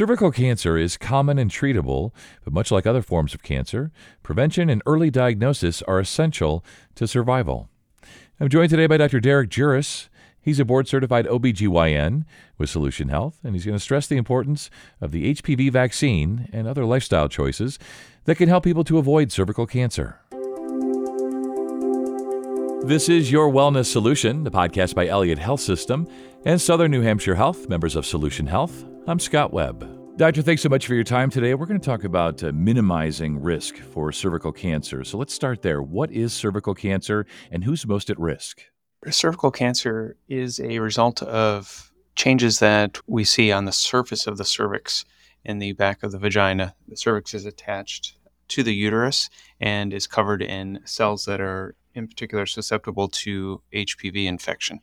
Cervical cancer is common and treatable, but much like other forms of cancer, prevention and early diagnosis are essential to survival. I'm joined today by Dr. Derek Jurus. He's a board certified OBGYN with Solution Health, and he's going to stress the importance of the HPV vaccine and other lifestyle choices that can help people to avoid cervical cancer. This is Your Wellness Solution, the podcast by Elliot Health System and Southern New Hampshire Health, members of Solution Health. I'm Scott Webb. Doctor, thanks so much for your time today. We're going to talk about uh, minimizing risk for cervical cancer. So let's start there. What is cervical cancer and who's most at risk? Cervical cancer is a result of changes that we see on the surface of the cervix in the back of the vagina. The cervix is attached to the uterus and is covered in cells that are in particular susceptible to HPV infection.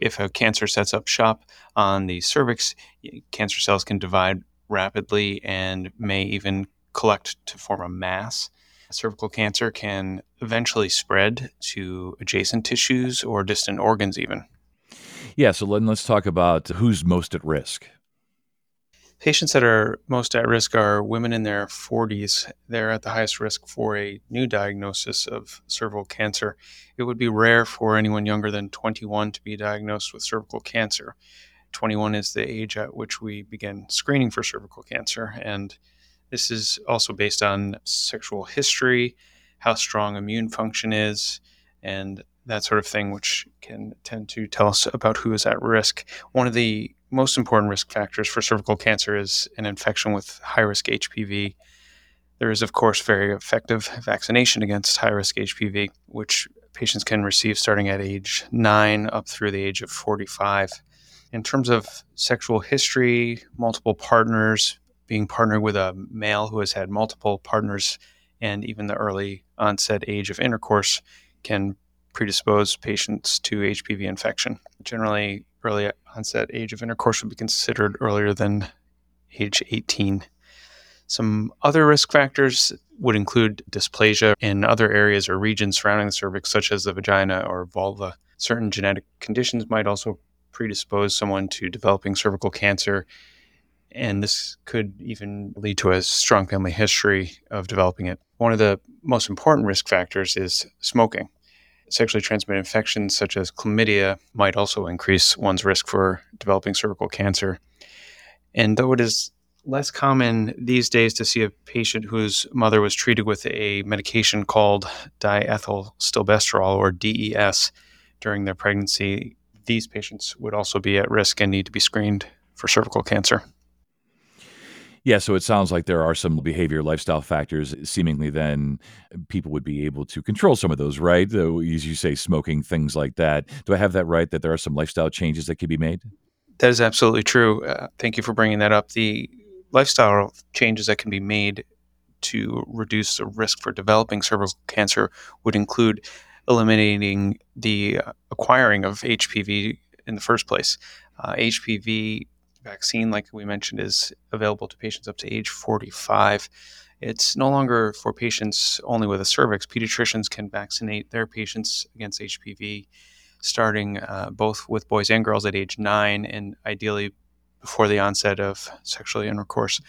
If a cancer sets up shop on the cervix, cancer cells can divide rapidly and may even collect to form a mass. Cervical cancer can eventually spread to adjacent tissues or distant organs, even. Yeah, so let's talk about who's most at risk. Patients that are most at risk are women in their 40s. They're at the highest risk for a new diagnosis of cervical cancer. It would be rare for anyone younger than 21 to be diagnosed with cervical cancer. 21 is the age at which we begin screening for cervical cancer. And this is also based on sexual history, how strong immune function is, and that sort of thing, which can tend to tell us about who is at risk. One of the most important risk factors for cervical cancer is an infection with high risk HPV. There is, of course, very effective vaccination against high risk HPV, which patients can receive starting at age 9 up through the age of 45. In terms of sexual history, multiple partners, being partnered with a male who has had multiple partners, and even the early onset age of intercourse can predispose patients to HPV infection. Generally, early onset age of intercourse would be considered earlier than age 18. Some other risk factors would include dysplasia in other areas or regions surrounding the cervix, such as the vagina or vulva. Certain genetic conditions might also predispose someone to developing cervical cancer, and this could even lead to a strong family history of developing it. One of the most important risk factors is smoking sexually transmitted infections such as chlamydia might also increase one's risk for developing cervical cancer. And though it is less common these days to see a patient whose mother was treated with a medication called diethylstilbestrol or DES during their pregnancy, these patients would also be at risk and need to be screened for cervical cancer. Yeah, so it sounds like there are some behavior lifestyle factors. Seemingly, then people would be able to control some of those, right? As you say, smoking, things like that. Do I have that right? That there are some lifestyle changes that can be made? That is absolutely true. Uh, thank you for bringing that up. The lifestyle changes that can be made to reduce the risk for developing cervical cancer would include eliminating the acquiring of HPV in the first place. Uh, HPV vaccine, like we mentioned, is available to patients up to age 45. It's no longer for patients only with a cervix. Pediatricians can vaccinate their patients against HPV starting uh, both with boys and girls at age nine and ideally before the onset of sexual intercourse.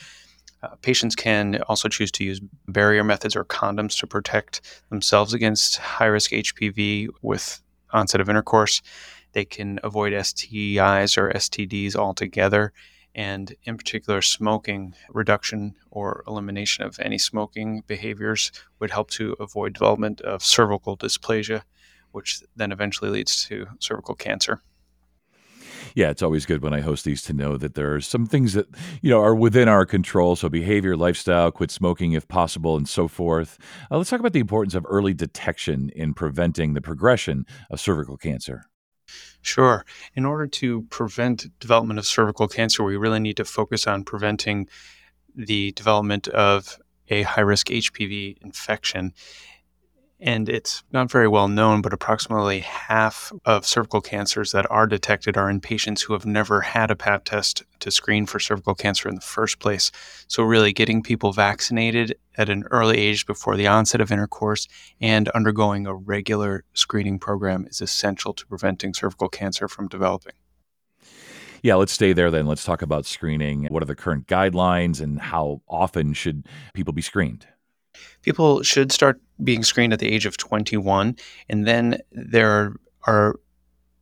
Uh, patients can also choose to use barrier methods or condoms to protect themselves against high risk HPV with onset of intercourse. They can avoid STIs or STDs altogether. And in particular, smoking reduction or elimination of any smoking behaviors would help to avoid development of cervical dysplasia, which then eventually leads to cervical cancer yeah, it's always good when I host these to know that there are some things that you know are within our control. So behavior, lifestyle, quit smoking if possible, and so forth. Uh, let's talk about the importance of early detection in preventing the progression of cervical cancer. Sure. In order to prevent development of cervical cancer, we really need to focus on preventing the development of a high risk HPV infection. And it's not very well known, but approximately half of cervical cancers that are detected are in patients who have never had a pap test to screen for cervical cancer in the first place. So, really, getting people vaccinated at an early age before the onset of intercourse and undergoing a regular screening program is essential to preventing cervical cancer from developing. Yeah, let's stay there then. Let's talk about screening. What are the current guidelines and how often should people be screened? People should start being screened at the age of 21, and then there are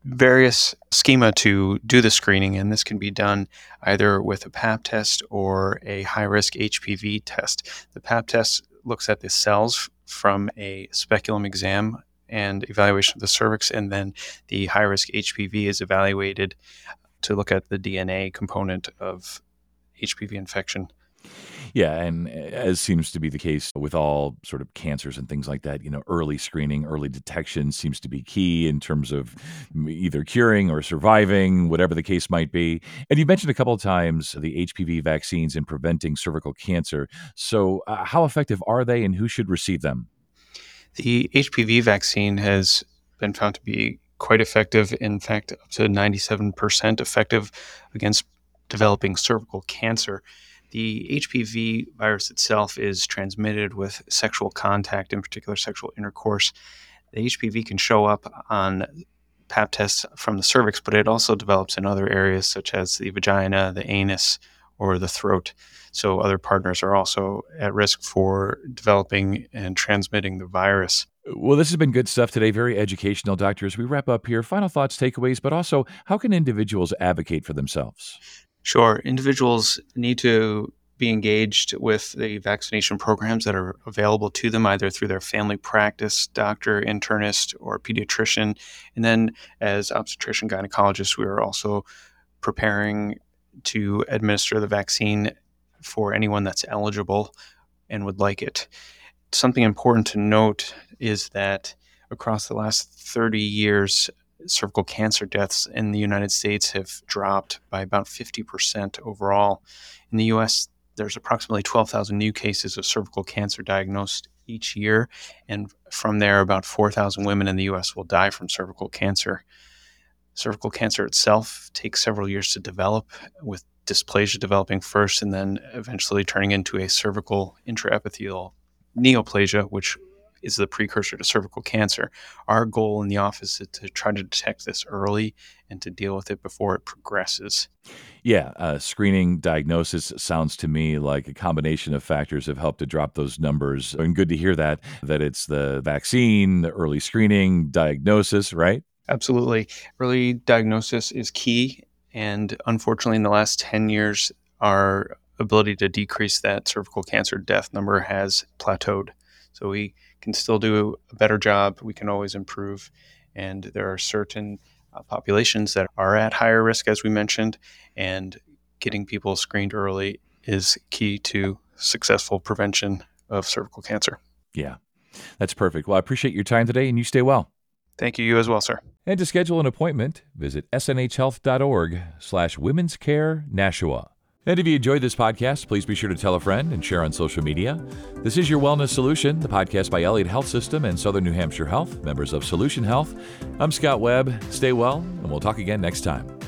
various schema to do the screening, and this can be done either with a pap test or a high risk HPV test. The pap test looks at the cells from a speculum exam and evaluation of the cervix, and then the high risk HPV is evaluated to look at the DNA component of HPV infection. Yeah, and as seems to be the case with all sort of cancers and things like that, you know, early screening, early detection seems to be key in terms of either curing or surviving, whatever the case might be. And you mentioned a couple of times the HPV vaccines in preventing cervical cancer. So, uh, how effective are they and who should receive them? The HPV vaccine has been found to be quite effective, in fact, up to 97% effective against developing cervical cancer. The HPV virus itself is transmitted with sexual contact, in particular sexual intercourse. The HPV can show up on pap tests from the cervix, but it also develops in other areas such as the vagina, the anus, or the throat. So other partners are also at risk for developing and transmitting the virus. Well, this has been good stuff today, very educational, Doctor. As we wrap up here, final thoughts, takeaways, but also how can individuals advocate for themselves? Sure. Individuals need to be engaged with the vaccination programs that are available to them, either through their family practice, doctor, internist, or pediatrician. And then, as obstetrician gynecologists, we are also preparing to administer the vaccine for anyone that's eligible and would like it. Something important to note is that across the last 30 years, cervical cancer deaths in the United States have dropped by about 50% overall. In the US, there's approximately 12,000 new cases of cervical cancer diagnosed each year, and from there, about 4,000 women in the US will die from cervical cancer. Cervical cancer itself takes several years to develop, with dysplasia developing first and then eventually turning into a cervical intraepithelial neoplasia, which is the precursor to cervical cancer. Our goal in the office is to try to detect this early and to deal with it before it progresses. Yeah, uh, screening diagnosis sounds to me like a combination of factors have helped to drop those numbers. And good to hear that that it's the vaccine, the early screening, diagnosis, right? Absolutely. Early diagnosis is key. And unfortunately, in the last 10 years, our ability to decrease that cervical cancer death number has plateaued. So we can still do a better job. We can always improve. And there are certain uh, populations that are at higher risk, as we mentioned, and getting people screened early is key to successful prevention of cervical cancer. Yeah, that's perfect. Well, I appreciate your time today and you stay well. Thank you. You as well, sir. And to schedule an appointment, visit snhealth.org slash women's care Nashua. And if you enjoyed this podcast, please be sure to tell a friend and share on social media. This is Your Wellness Solution, the podcast by Elliot Health System and Southern New Hampshire Health, members of Solution Health. I'm Scott Webb. Stay well, and we'll talk again next time.